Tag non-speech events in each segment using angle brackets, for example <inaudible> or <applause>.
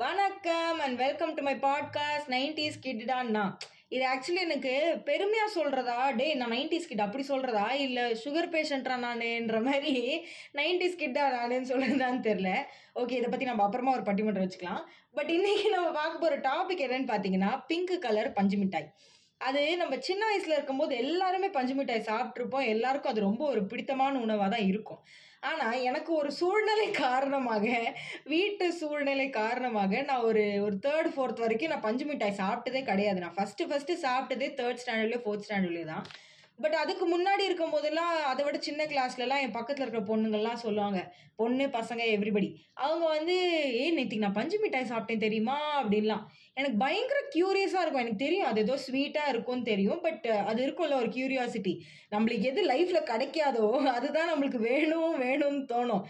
வணக்கம் and welcome to my podcast nineties கிட்டான்னா இது actually எனக்கு பெருமையா சொல்றதா? டேய் நான் நைன்டிஸ் கிட் அப்படி சொல்றதா? இல்ல சுகர் பேஷண்டா நானுன்ற மாதிரி நைன்டிஸ் கிட்டா நானுன்னு சொல்றதான்னு தெரியல. ஓகே இதை பத்தி நம்ம அப்புறமா ஒரு பட்டிமன்றம் வச்சுக்கலாம். பட் இன்னைக்கு நம்ம பார்க்க போற டாபிக் என்னன்னு பாத்தீங்கன்னா பிங்க் கலர் பஞ்சு மிட்டாய். அது நம்ம சின்ன வயசுல இருக்கும்போது எல்லாருமே பஞ்சு மிட்டாய் சாப்பிட்ருப்போம் எல்லாருக்கும் அது ரொம்ப ஒரு பிடித்தமான உணவாக தான் இருக்கும். ஆனால் எனக்கு ஒரு சூழ்நிலை காரணமாக வீட்டு சூழ்நிலை காரணமாக நான் ஒரு ஒரு தேர்ட் ஃபோர்த் வரைக்கும் நான் பஞ்சு மிட்டாய் சாப்பிட்டதே கிடையாது. நான் ஃபஸ்ட்டு ஃபஸ்ட்டு சாப்பிட்டதே தேர்ட் ஸ்டாண்டர்ட்லேயோ ஃபோர்த் ஸ்டாண்டர்ட்லேயோ தான். பட் அதுக்கு முன்னாடி இருக்கும் போதெல்லாம் அதை விட சின்ன கிளாஸ்லலாம் என் பக்கத்தில் இருக்கிற பொண்ணுங்கள்லாம் சொல்லுவாங்க பொண்ணு பசங்க எவ்ரிபடி அவங்க வந்து ஏ நேற்றுக்கு நான் பஞ்சு மிட்டாய் சாப்பிட்டேன் தெரியுமா? அப்படின்லாம். எனக்கு பயங்கர க்யூரியஸாக இருக்கும். எனக்கு தெரியும் அது ஏதோ ஸ்வீட்டாக இருக்கும்னு தெரியும் பட் அது இருக்கும்ல ஒரு க்யூரியாசிட்டி நம்மளுக்கு எது லைஃப்பில் கிடைக்காதோ அதுதான் நம்மளுக்கு வேணும் வேணும்னு தோணும்.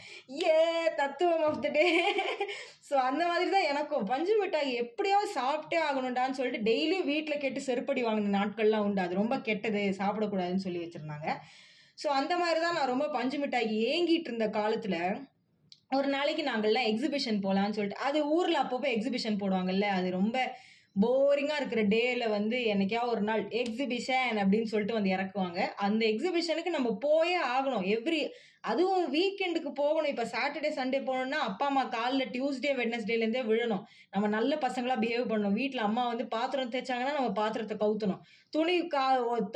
ஏ தத்துவம் ஆஃப் த டே ஸோ அந்த மாதிரி தான் எனக்கும். பஞ்சு மிட்டாய் எப்படியாவது சாப்பிட்டே ஆகணும்டான்னு சொல்லிட்டு டெய்லியும் வீட்டில் கேட்டு செருப்படி வாங்கின நாட்கள்லாம் உண்டு. அது ரொம்ப கெட்டது சாப்பிடக்கூடாதுன்னு சொல்லி வச்சுருந்தாங்க. ஸோ அந்த மாதிரி தான் நான் ரொம்ப பஞ்சு மிட்டாய்க்கு ஏங்கிட்டு இருந்த காலத்தில் ஒரு நாளைக்கு நாங்கள்லாம் எக்ஸிபிஷன் போகலான்னு சொல்லிட்டு அது ஊரில் அப்பப்போ எக்ஸிபிஷன் போடுவாங்கல்ல அது ரொம்ப போரிங்காக இருக்கிற டேயில் வந்து என்னைக்கா ஒரு நாள் எக்ஸிபிஷன் அப்படின்னு சொல்லிட்டு வந்து இறக்குவாங்க. அந்த எக்ஸிபிஷனுக்கு நம்ம போயே ஆகணும். எவ்ரி அதுவும் வீக்கெண்டுக்கு போகணும். இப்போ சாட்டர்டே சண்டே போகணும்னா அப்பா அம்மா காலைல டியூஸ்டே வெட்னஸ்டேலேருந்தே விழணும். நம்ம நல்ல பசங்களாக பிஹேவ் பண்ணணும். வீட்டில் அம்மா வந்து பாத்திரம் தேய்ச்சாங்கன்னா நம்ம பாத்திரத்தை கவுத்தணும். துணி கா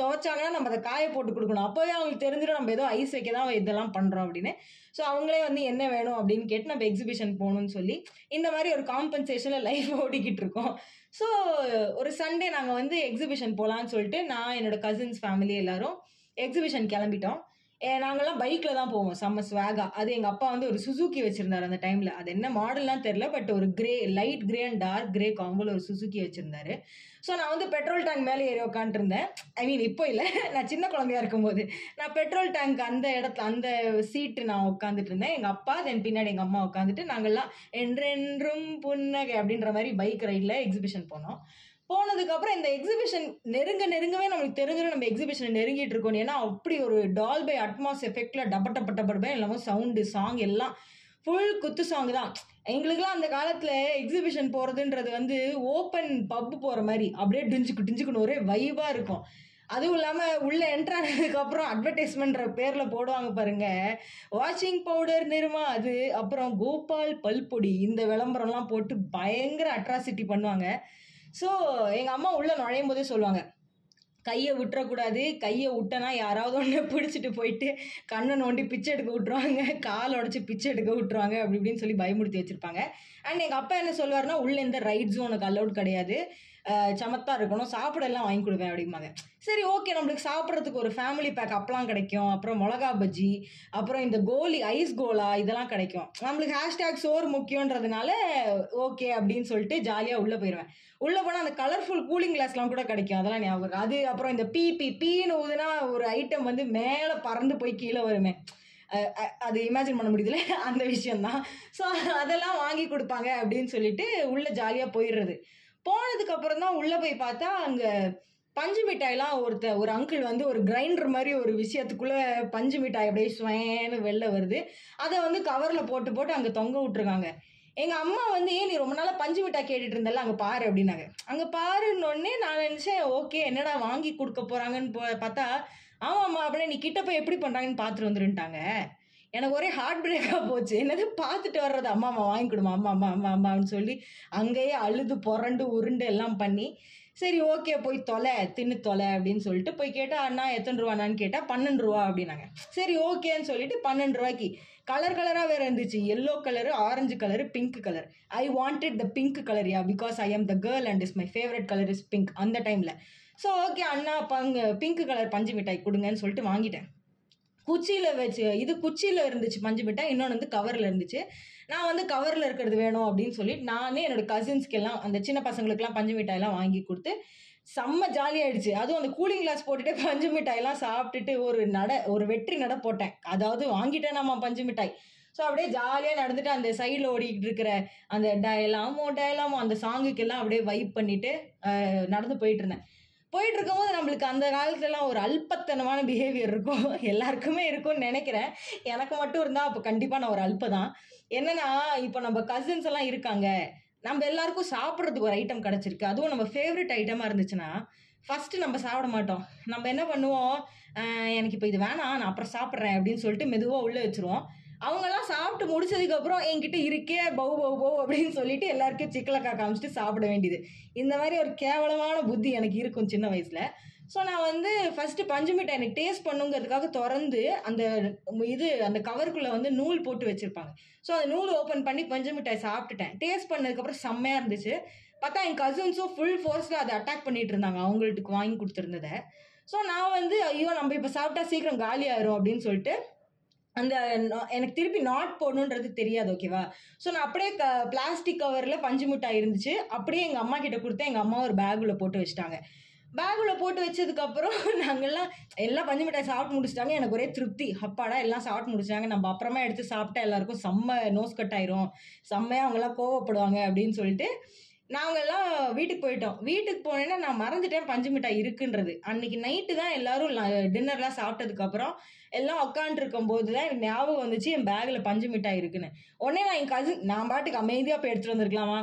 துவைச்சாங்கன்னா நம்ம அதை காய போட்டு கொடுக்கணும். அப்போவே அவங்களுக்கு தெரிஞ்சிடும் நம்ம ஏதோ ஐஸ் வைக்க தான் இதெல்லாம் பண்ணுறோம் அப்படின்னு. ஸோ அவங்களே வந்து என்ன வேணும் அப்படின்னு கேட்டு நம்ம எக்ஸிபிஷன் போகணும்னு சொல்லி இந்த மாதிரி ஒரு காம்பன்சேஷனில் லைஃப் <laughs> ஓடிக்கிட்டு இருக்கோம். ஸோ ஒரு சண்டே நாங்கள் வந்து எக்ஸிபிஷன் போகலான்னு சொல்லிட்டு நான் என்னோட கசின்ஸ் ஃபேமிலி எல்லாரும் எக்ஸிபிஷன் கிளம்பிட்டோம். நாங்கள்லாம் பைக்கில் தான் போவோம். செம்ம ஸ்வாகா அது எங்கள் அப்பா வந்து ஒரு சுசுக்கி வச்சுருந்தாரு அந்த டைமில் அது என்ன மாடல்லாம் தெரில பட் ஒரு grey light grey and dark grey காம்போல ஒரு சுசுக்கி வச்சுருந்தாரு. ஸோ நான் வந்து பெட்ரோல் டேங்க் மேலே ஏறி உட்காந்துருந்தேன் ஐ மீன் இப்போ இல்லை. நான் சின்ன குழந்தையா இருக்கும்போது. நான் பெட்ரோல் டேங்க் அந்த இடத்துல அந்த சீட்டு நான் உட்காந்துட்டு இருந்தேன் எங்கள் அப்பா தென் பின்னாடி எங்கள் அம்மா உட்காந்துட்டு நாங்கள்லாம் என்றென்றும் புன்னகை அப்படின்ற மாதிரி பைக் ரைடில் எக்ஸிபிஷன் போனோம். போனதுக்கப்புறம் இந்த எக்ஸிபிஷன் நெருங்க நெருங்கவே நம்மளுக்கு தெரிஞ்சிடும் நம்ம எக்ஸிபிஷனை நெருங்கிட்டு இருக்கோம் ஏன்னா அப்படி ஒரு டால் பை அட்மாஸ் எஃபெக்ட்ல டப டப்ப படப்பே எல்லாமே சவுண்டு சாங் எல்லாம் ஃபுல் குத்து சாங் தான். எங்களுக்குலாம் அந்த காலத்துல எக்ஸிபிஷன் போறதுன்றது வந்து ஓப்பன் பப் போற மாதிரி அப்படியே டிஞ்சுக்கு டிஞ்சுக்குன்னு ஒரே வைவாக இருக்கும். அதுவும் இல்லாம உள்ள என்ட்ரு ஆனதுக்கு அப்புறம் அட்வர்டைஸ்மெண்ட்ற பேர்ல போடுவாங்க பாருங்க. வாஷிங் பவுடர் நிறுமா அது அப்புறம் கோபால் பல்பொடி இந்த விளம்பரம்லாம் போட்டு பயங்கர அட்ராசிட்டி பண்ணுவாங்க. ஸோ எங்கள் அம்மா உள்ளே நுழையும் போதே சொல்லுவாங்க கையை விட்டுறக்கூடாது கையை விட்டனா யாராவது ஒன்று பிடிச்சிட்டு போயிட்டு கண்ணை நோண்டி பிச்சை எடுக்க விட்ருவாங்க கால் உடச்சி பிச்சை எடுக்க விட்ருவாங்க அப்படி இப்படின்னு சொல்லி பயமுறுத்தி வச்சுருப்பாங்க. அண்ட் எங்கள் அப்பா என்ன சொல்லுவாருன்னா உள்ளே எந்த ரைட்ஸும் உனக்கு அலௌட் கிடையாது. சமத்தாக சமத்தா இருக்கணும். சாப்பிடலாம் வாங்கி கொடுப்பேன் அப்படிம்பாங்க. சரி ஓகே நம்மளுக்கு சாப்பிட்றதுக்கு ஒரு ஃபேமிலி பேக் அப்பெல்லாம் கிடைக்கும். அப்புறம் மிளகா பஜ்ஜி அப்புறம் இந்த கோலி ஐஸ் கோலா இதெல்லாம் கிடைக்கும். நம்மளுக்கு ஹேஷ்டேக் சோறு முக்கியன்றதுனால ஓகே அப்படின்னு சொல்லிட்டு ஜாலியாக உள்ளே போயிடுவேன் உள்ளே போனால் அந்த கலர்ஃபுல் கூலிங் கிளாஸ்லாம் கூட கிடைக்கும். அதெல்லாம் ஞாபகம் அது அப்புறம் இந்த பி பி பீன்னு ஊதுனா ஒரு ஐட்டம் வந்து மேலே பறந்து போய் கீழே வருமே. அது இமேஜின் பண்ண முடியல அந்த விஷயம்தான். ஸோ அதெல்லாம் வாங்கி கொடுப்பாங்க அப்படின்னு சொல்லிட்டு உள்ளே ஜாலியாக போயிடுறது. போனதுக்கு அப்புறம் தான் உள்ள போய் பார்த்தா அங்க பஞ்சு மிட்டாய்லாம் ஒருத்த ஒரு அங்கிள் வந்து ஒரு கிரைண்டர் மாதிரி ஒரு விஷயத்துக்குள்ள பஞ்சு மிட்டாய் அப்படியே ஸ்வேன்னு வெளில வருது. அதை வந்து கவரில் போட்டு போட்டு அங்கே தொங்க விட்ருக்காங்க எங்கள் அம்மா வந்து ஏன் நீ ரொம்ப நாளாக பஞ்சு மிட்டாய் கேட்டுட்டு இருந்தல அங்கே பாரு அப்படின்னாங்க. அங்கே பாருன்னொடனே நான் நினச்சேன் ஓகே என்னடா வாங்கி கொடுக்க போறாங்கன்னு போ- பார்த்தா அம்மா அப்படியே நீ கிட்ட போய் எப்படி பண்ணுறாங்கன்னு பார்த்துட்டு வந்துருன்ட்டாங்க. எனக்கு ஒரே ஹார்ட் பிரேக்காக போச்சு. என்னது? பார்த்துட்டு வர்றது அம்மா அம்மா வாங்கி கொடுமா அம்மா அம்மா அம்மா அம்மான்னு சொல்லி அங்கேயே அழுது புரண்டு உருண்டு எல்லாம் பண்ணி சரி ஓகே போய் தொலை தின்னு தொலை அப்படின்னு சொல்லிட்டு போய் கேட்டால் அண்ணா எத்தனை ரூபாண்ணான்னு கேட்டால் பன்னெண்டு ரூபா அப்படின்னாங்க. சரி ஓகேன்னு சொல்லிட்டு பன்னெண்டு ரூபாய்க்கு. கலர் கலராக வேறு இருந்துச்சு. Yellow colour orange colour pink colour I wanted the pink colour yeah because I am the girl and is my favourite colour is pink அந்த டைமில் ஸோ ஓகே அண்ணா பங்கு பிங்க் கலர் பஞ்சு மிட்டாய் கொடுங்கன்னு சொல்லிட்டு வாங்கிட்டேன். குச்சியில் வச்சு இது குச்சியில் இருந்துச்சு பஞ்சு மிட்டாய். இன்னொன்று வந்து கவரில் இருந்துச்சு. நான் வந்து கவரில் இருக்கிறது வேணும் அப்படின்னு சொல்லி நானே என்னோட கசின்ஸ்க்கு எல்லாம் அந்த சின்ன பசங்களுக்குலாம் பஞ்சு மிட்டாயெல்லாம் வாங்கி கொடுத்து செம்ம ஜாலியாயிடுச்சு அதுவும் அந்த கூலிங் கிளாஸ் போட்டுட்டு பஞ்சு மிட்டாயெல்லாம் சாப்பிட்டுட்டு ஒரு நட ஒரு வெற்றி நட போட்டேன். அதாவது வாங்கிட்டேன் நம்ம பஞ்சு மிட்டாய். ஸோ அப்படியே ஜாலியாக நடந்துட்டு அந்த சைடில் ஓடிக்கிட்டு இருக்கிற அந்த டயலாமோ டயலாமோ அந்த சாங்குக்கெல்லாம் அப்படியே வைப் பண்ணிட்டு நடந்து போயிட்டு இருந்தேன். போயிட்டு இருக்கும்போது நம்மளுக்கு அந்த காலத்துலலாம் ஒரு அல்பத்தனமான பிஹேவியர் இருக்கும். <laughs> எல்லாருக்குமே இருக்கும்னு நினைக்கிறேன். எனக்கு மட்டும் இருந்தால் அப்போ கண்டிப்பாக நான் ஒரு அல்ப தான் என்னன்னா இப்போ நம்ம கசின்ஸ் எல்லாம் இருக்காங்க. நம்ம எல்லாருக்கும் சாப்பிட்றதுக்கு ஒரு ஐட்டம் கிடச்சிருக்கு. அதுவும் நம்ம ஃபேவரட் ஐட்டமாக இருந்துச்சுன்னா ஃபஸ்ட்டு நம்ம சாப்பிட மாட்டோம். நம்ம என்ன பண்ணுவோம்? எனக்கு இப்போ இது வேணாம் நான் அப்புறம் சாப்பிட்றேன் அப்படின்னு சொல்லிட்டு மெதுவாக உள்ளே வச்சுருவோம். அவங்கெல்லாம் சாப்பிட்டு முடிச்சதுக்கப்புறம் என்கிட்ட இருக்கே பவு பவு பவு அப்படின்னு சொல்லிட்டு எல்லாருக்கும் சிக்கலக்கா காமிச்சிட்டு சாப்பிட வேண்டியது. இந்த மாதிரி ஒரு கேவலமான புத்தி எனக்கு இருக்கும் சின்ன வயசில். ஸோ நான் வந்து ஃபஸ்ட்டு பஞ்சு மிட்டாய் எனக்கு டேஸ்ட் பண்ணுங்கிறதுக்காக திறந்து அந்த இது அந்த கவருக்குள்ளே வந்து நூல் போட்டு வச்சுருப்பாங்க. ஸோ அந்த நூல் ஓப்பன் பண்ணி பஞ்சு மிட்டாய் சாப்பிட்டுட்டேன். டேஸ்ட் பண்ணதுக்கப்புறம் செம்மையாக இருந்துச்சு. பார்த்தா என் கசின்ஸும் ஃபுல் ஃபோர்ஸில் அதை அட்டாக் பண்ணிட்டு இருந்தாங்க. அவங்களுக்கு வாங்கி கொடுத்துருந்ததை. ஸோ நான் வந்து ஐயோ நம்ம இப்போ சாப்பிட்டா சீக்கிரம் காலி ஆயிரும் அப்படின்னு சொல்லிட்டு அந்த எனக்கு திருப்பி நாட் போடணுன்றது தெரியாது ஓகேவா ஸோ நான் அப்படியே க பிளாஸ்டிக் கவரில் பஞ்சு மிட்டாய் இருந்துச்சு. அப்படியே எங்கள் அம்மா கிட்ட கொடுத்தேன். எங்கள் அம்மா ஒரு பேக்கில் போட்டு வச்சுட்டாங்க. பேக்கில் போட்டு வச்சதுக்கப்புறம் <laughs> நாங்கள்லாம் எல்லாம் பஞ்சு மிட்டாய் சாப்பிட்டு முடிச்சிட்டாங்க. எனக்கு ஒரே திருப்தி. அப்பாடா எல்லாம் சாப்பிட்டு முடிச்சிட்டாங்க. நம்ம அப்புறமா எடுத்து சாப்பிட்டா எல்லாருக்கும் செம்ம நோஸ் கட் ஆயிரும். செம்மையாக அவங்கெல்லாம் கோவப்படுவாங்க அப்படின்னு சொல்லிட்டு நாங்கள்லாம் வீட்டுக்கு போயிட்டோம். வீட்டுக்கு போனேன்னா நான் மறந்துட்டேன் பஞ்சு மிட்டாய் இருக்குன்றது. அன்னைக்கு நைட்டு தான் எல்லாரும் டின்னர்லாம் சாப்பிட்டதுக்கப்புறம் எல்லாம் உட்காந்துருக்கும் போது தான் எனக்கு ஞாபகம் வந்துச்சு என் பேக்கில் பஞ்சு மிட்டாய் இருக்குன்னு. உடனே நான் என் கசின் நான் பாட்டுக்கு அமைதியாக போய் எடுத்துகிட்டு வந்திருக்கலாமா?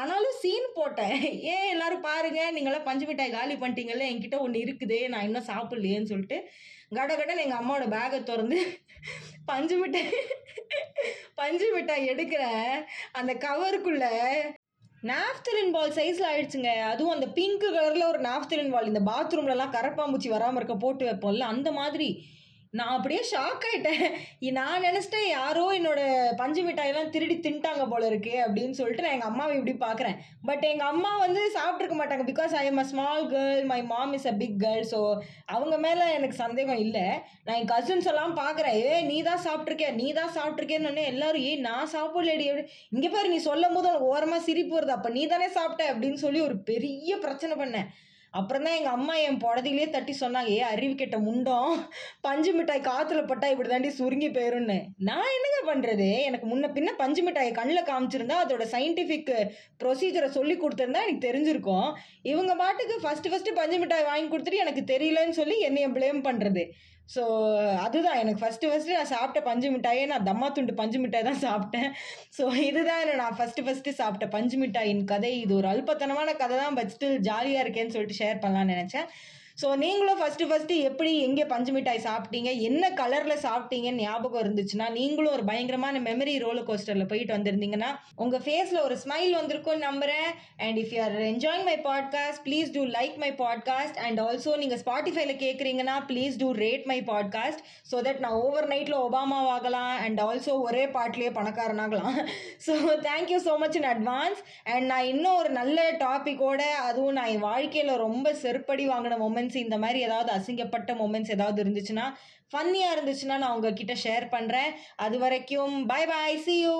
ஆனாலும் சீன் போட்டேன். ஏன் எல்லாரும் பாருங்க நீங்களாம் பஞ்சு மிட்டாய் காலி பண்ணிட்டீங்கல்ல என்கிட்ட ஒன்று இருக்குது நான் இன்னும் சாப்பிட்லையேன்னு சொல்லிட்டு கட கடன்னு எங்கள் அம்மாவோட பேக்கை திறந்து பஞ்சு மிட்டாய் பஞ்சு மிட்டாய் எடுக்கிற அந்த கவருக்குள்ள நாஃப்தலின் பால் சைஸில் ஆயிடுச்சுங்க. அதுவும் அந்த பிங்க் கலரில் ஒரு நாஃப்தலின் பால் இந்த பாத்ரூம்லலாம் கரப்பாம்பூச்சி வராமல் இருக்க போட்டு வைப்போம்ல அந்த மாதிரி. நான் அப்படியே ஷாக் ஆயிட்டேன். நான் நினச்சிட்டேன் யாரோ என்னோட பஞ்சு மிட்டாயெல்லாம் திருடி தின்ட்டாங்க போல இருக்கு அப்படின்னு சொல்லிட்டு நான் எங்கள் அம்மாவை இப்படி பார்க்குறேன் பட் எங்கள் அம்மா வந்து சாப்பிட்ருக்க மாட்டாங்க because I am a small girl my mom is a big girl so அவங்க மேலே எனக்கு சந்தேகம் இல்லை. நான் என் கசின்ஸ் எல்லாம் பார்க்குறேன் ஏ நீ தான் சாப்பிட்ருக்கே நீ தான் சாப்பிட்ருக்கேன்னு எல்லாரும் ஏ நான் சாப்பிடலடி இங்கே பாரு நீ சொல்லும் போது ஓரமாக சிரிப்பு வருது. அப்போ நீ தானே சாப்பிட்ட அப்படின்னு சொல்லி ஒரு பெரிய பிரச்சனை பண்ணேன். அப்புறம் தான் எங்கள் அம்மா என் புடதிலே தட்டி சொன்னாங்க ஏ அறிவு கெட்ட முண்டோம். பஞ்சு மிட்டாய் காற்றுல பட்டா இப்படி தாண்டி சுருங்கி போயிரும்னு. நான் என்னங்க பண்ணுறது எனக்கு முன்ன பின்ன பஞ்சு மிட்டாயை கண்ணில் காமிச்சிருந்தா அதோட சயின்டிஃபிக் ப்ரொசீஜரை சொல்லி கொடுத்துருந்தா எனக்கு தெரிஞ்சிருக்கும். இவங்க பாட்டுக்கு ஃபஸ்ட்டு ஃபஸ்ட்டு பஞ்சு மிட்டாய் வாங்கி கொடுத்துட்டு எனக்கு தெரியலன்னு சொல்லி என்னைய ப்ளேம் பண்ணுறது ஸோ அதுதான் எனக்கு ஃபஸ்ட்டு ஃபஸ்ட்டு நான் சாப்பிட்ட பஞ்சு மிட்டாயே நான் தம்மா துண்டு பஞ்சு மிட்டாய் தான் சாப்பிட்டேன். ஸோ இதுதான் என்ன நான் ஃபஸ்ட்டு ஃபஸ்ட்டு சாப்பிட்ட பஞ்சு மிட்டாயின் கதை. இது ஒரு அல்பத்தனமான கதை தான் பட் ஸ்டில் ஜாலியாக இருக்கேன்னு சொல்லிட்டு ஷேர் பண்ணலாம்னு நினச்சேன். ஸோ நீங்களும் ஃபஸ்ட்டு ஃபஸ்ட்டு எப்படி எங்கே பஞ்சு மிட்டாய் சாப்பிட்டீங்க? என்ன கலரில் சாப்பிட்டீங்கன்னு ஞாபகம் இருந்துச்சுன்னா நீங்களும் ஒரு பயங்கரமான மெமரி ரோலர் கோஸ்டரில் போயிட்டு வந்திருந்தீங்கன்னா உங்கள் ஃபேஸில் ஒரு ஸ்மைல் வந்திருக்கும்னு நம்புகிறேன் and if you are enjoying my podcast please do like my podcast and also நீங்கள் ஸ்பாட்டிஃபைல கேட்குறீங்கன்னா please do rate my podcast so that நான் ஓவர் நைட்டில் ஒபாமாவாகலாம் அண்ட் ஆல்சோ ஒரே பாட்டிலேயே பணக்காரனாகலாம். So thank you so much in advance and நான் இன்னும் ஒரு நல்ல டாப்பிக்கோட அதுவும் நான் என் வாழ்க்கையில் ரொம்ப செருப்படி வாங்கின மொமெண்ட்ஸ் இந்த மாதிரி ஏதாவது அசிங்கப்பட்ட மொமெண்ட்ஸ் ஏதாவது இருந்துச்சுன்னா ஃபன்னியாக இருந்துச்சுன்னா நான் உங்ககிட்ட ஷேர் பண்ணுறேன் அது வரைக்கும் பை பாய் சி யூ